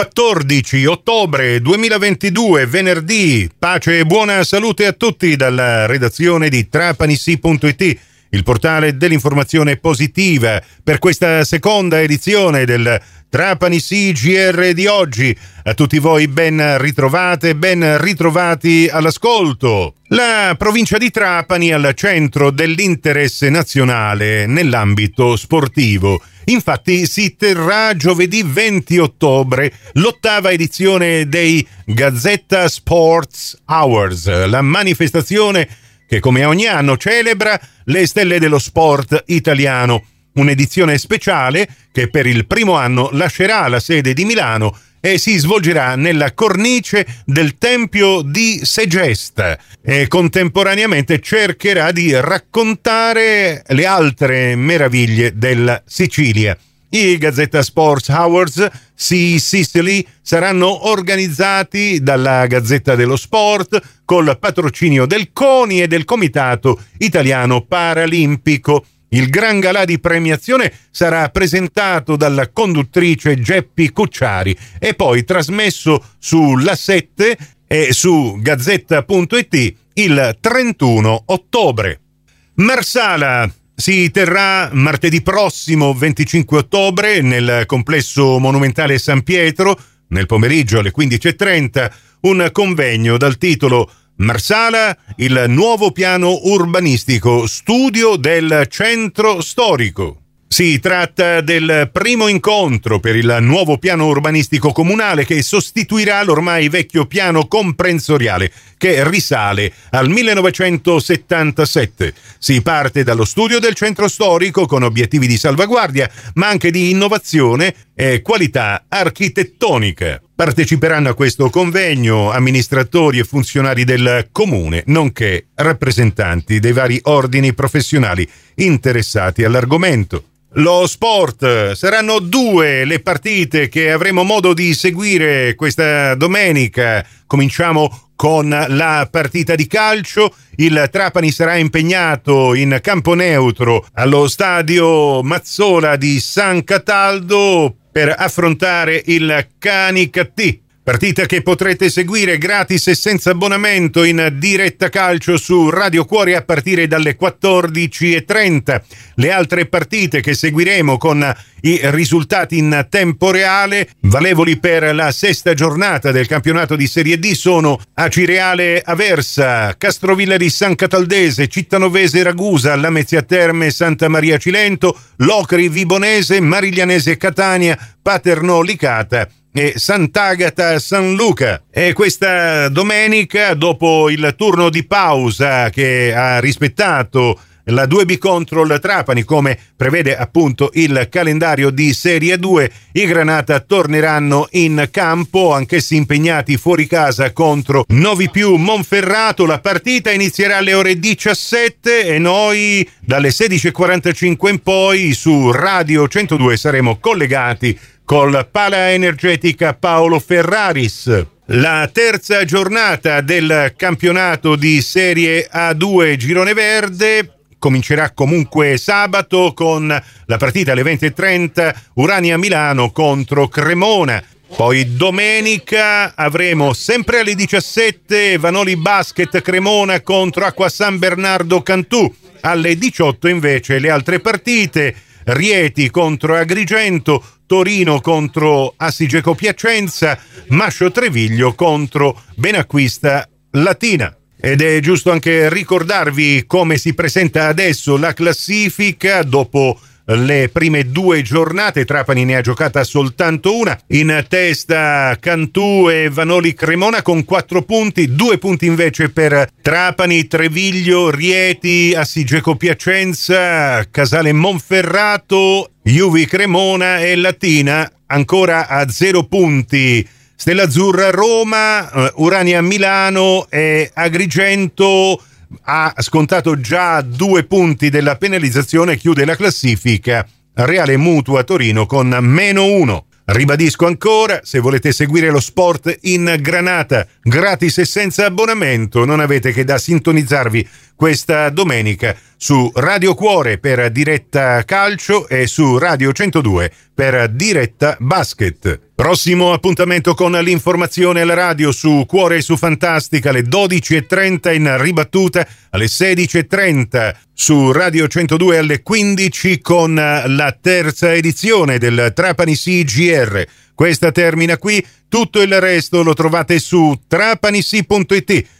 14 ottobre 2022, venerdì. Pace e buona salute a tutti dalla redazione di trapanissi.it, il portale dell'informazione positiva per questa seconda edizione del Trapani CGR di oggi. A tutti voi ben ritrovate, ben ritrovati all'ascolto. La provincia di Trapani al centro dell'interesse nazionale nell'ambito sportivo. Infatti si terrà giovedì 20 ottobre l'ottava edizione dei Gazzetta Sports Hours, la manifestazione che come ogni anno celebra le stelle dello sport italiano. Un'edizione speciale che per il primo anno lascerà la sede di Milano e si svolgerà nella cornice del Tempio di Segesta e contemporaneamente cercherà di raccontare le altre meraviglie della Sicilia. I Gazzetta Sports Awards Sea Sicily saranno organizzati dalla Gazzetta dello Sport col patrocinio del CONI e del Comitato Italiano Paralimpico. Il gran galà di premiazione sarà presentato dalla conduttrice Geppi Cucciari e poi trasmesso sulla 7 e su gazzetta.it il 31 ottobre. Marsala si terrà martedì prossimo 25 ottobre nel complesso monumentale San Pietro, nel pomeriggio alle 15.30, un convegno dal titolo Marsala, il nuovo piano urbanistico, studio del centro storico. Si tratta del primo incontro per il nuovo piano urbanistico comunale che sostituirà l'ormai vecchio piano comprensoriale che risale al 1977. Si parte dallo studio del centro storico con obiettivi di salvaguardia, ma anche di innovazione e qualità architettonica. Parteciperanno a questo convegno amministratori e funzionari del comune, nonché rappresentanti dei vari ordini professionali interessati all'argomento. Lo sport, saranno due le partite che avremo modo di seguire questa domenica. Cominciamo con la partita di calcio. Il Trapani sarà impegnato in campo neutro allo stadio Mazzola di San Cataldo per affrontare il Canicattì. Partita che potrete seguire gratis e senza abbonamento in diretta calcio su Radio Cuore a partire dalle 14.30. Le altre partite che seguiremo con i risultati in tempo reale, valevoli per la sesta giornata del campionato di Serie D, sono Acireale Aversa, Castrovillari San Cataldese, Cittanovese Ragusa, Lamezia Terme Santa Maria Cilento, Locri Vibonese, Mariglianese Catania, Paterno Licata e Sant'Agata San Luca. E questa domenica, dopo il turno di pausa che ha rispettato la 2B contro il Trapani, come prevede appunto il calendario di Serie 2. I Granata torneranno in campo, anch'essi impegnati fuori casa contro Novi più Monferrato. La partita inizierà alle ore 17 e noi dalle 16.45 in poi su Radio 102 saremo collegati col Pala Energetica Paolo Ferraris. La terza giornata del campionato di Serie A2 Girone Verde comincerà comunque sabato con la partita alle 20.30 Urania Milano contro Cremona. Poi domenica avremo sempre alle 17 Vanoli Basket Cremona contro Acqua San Bernardo Cantù. Alle 18 invece le altre partite Rieti contro Agrigento, Torino contro Assigeco Piacenza, Mascio Treviglio contro Benacquista Latina. Ed è giusto anche ricordarvi come si presenta adesso la classifica dopo le prime due giornate. Trapani ne ha giocata soltanto una. In testa Cantù e Vanoli Cremona con quattro punti, due punti invece per Trapani, Treviglio, Rieti, Assigeco Piacenza, Casale Monferrato, Juvi Cremona e Latina ancora a zero punti. Stella Azzurra Roma, uh, Urania Milano e Agrigento ha scontato già due punti della penalizzazione chiude la classifica. Reale Mutua Torino con meno uno. Ribadisco ancora, se volete seguire lo sport in Granata, gratis e senza abbonamento, non avete che da sintonizzarvi questa domenica su Radio Cuore per diretta calcio e su Radio 102 per diretta basket. Prossimo appuntamento con l'informazione alla radio su Cuore e su Fantastica alle 12.30 in ribattuta alle 16.30 su Radio 102 alle 15 con la terza edizione del Trapani CGR. Questa termina qui, tutto il resto lo trovate su trapanisi.it.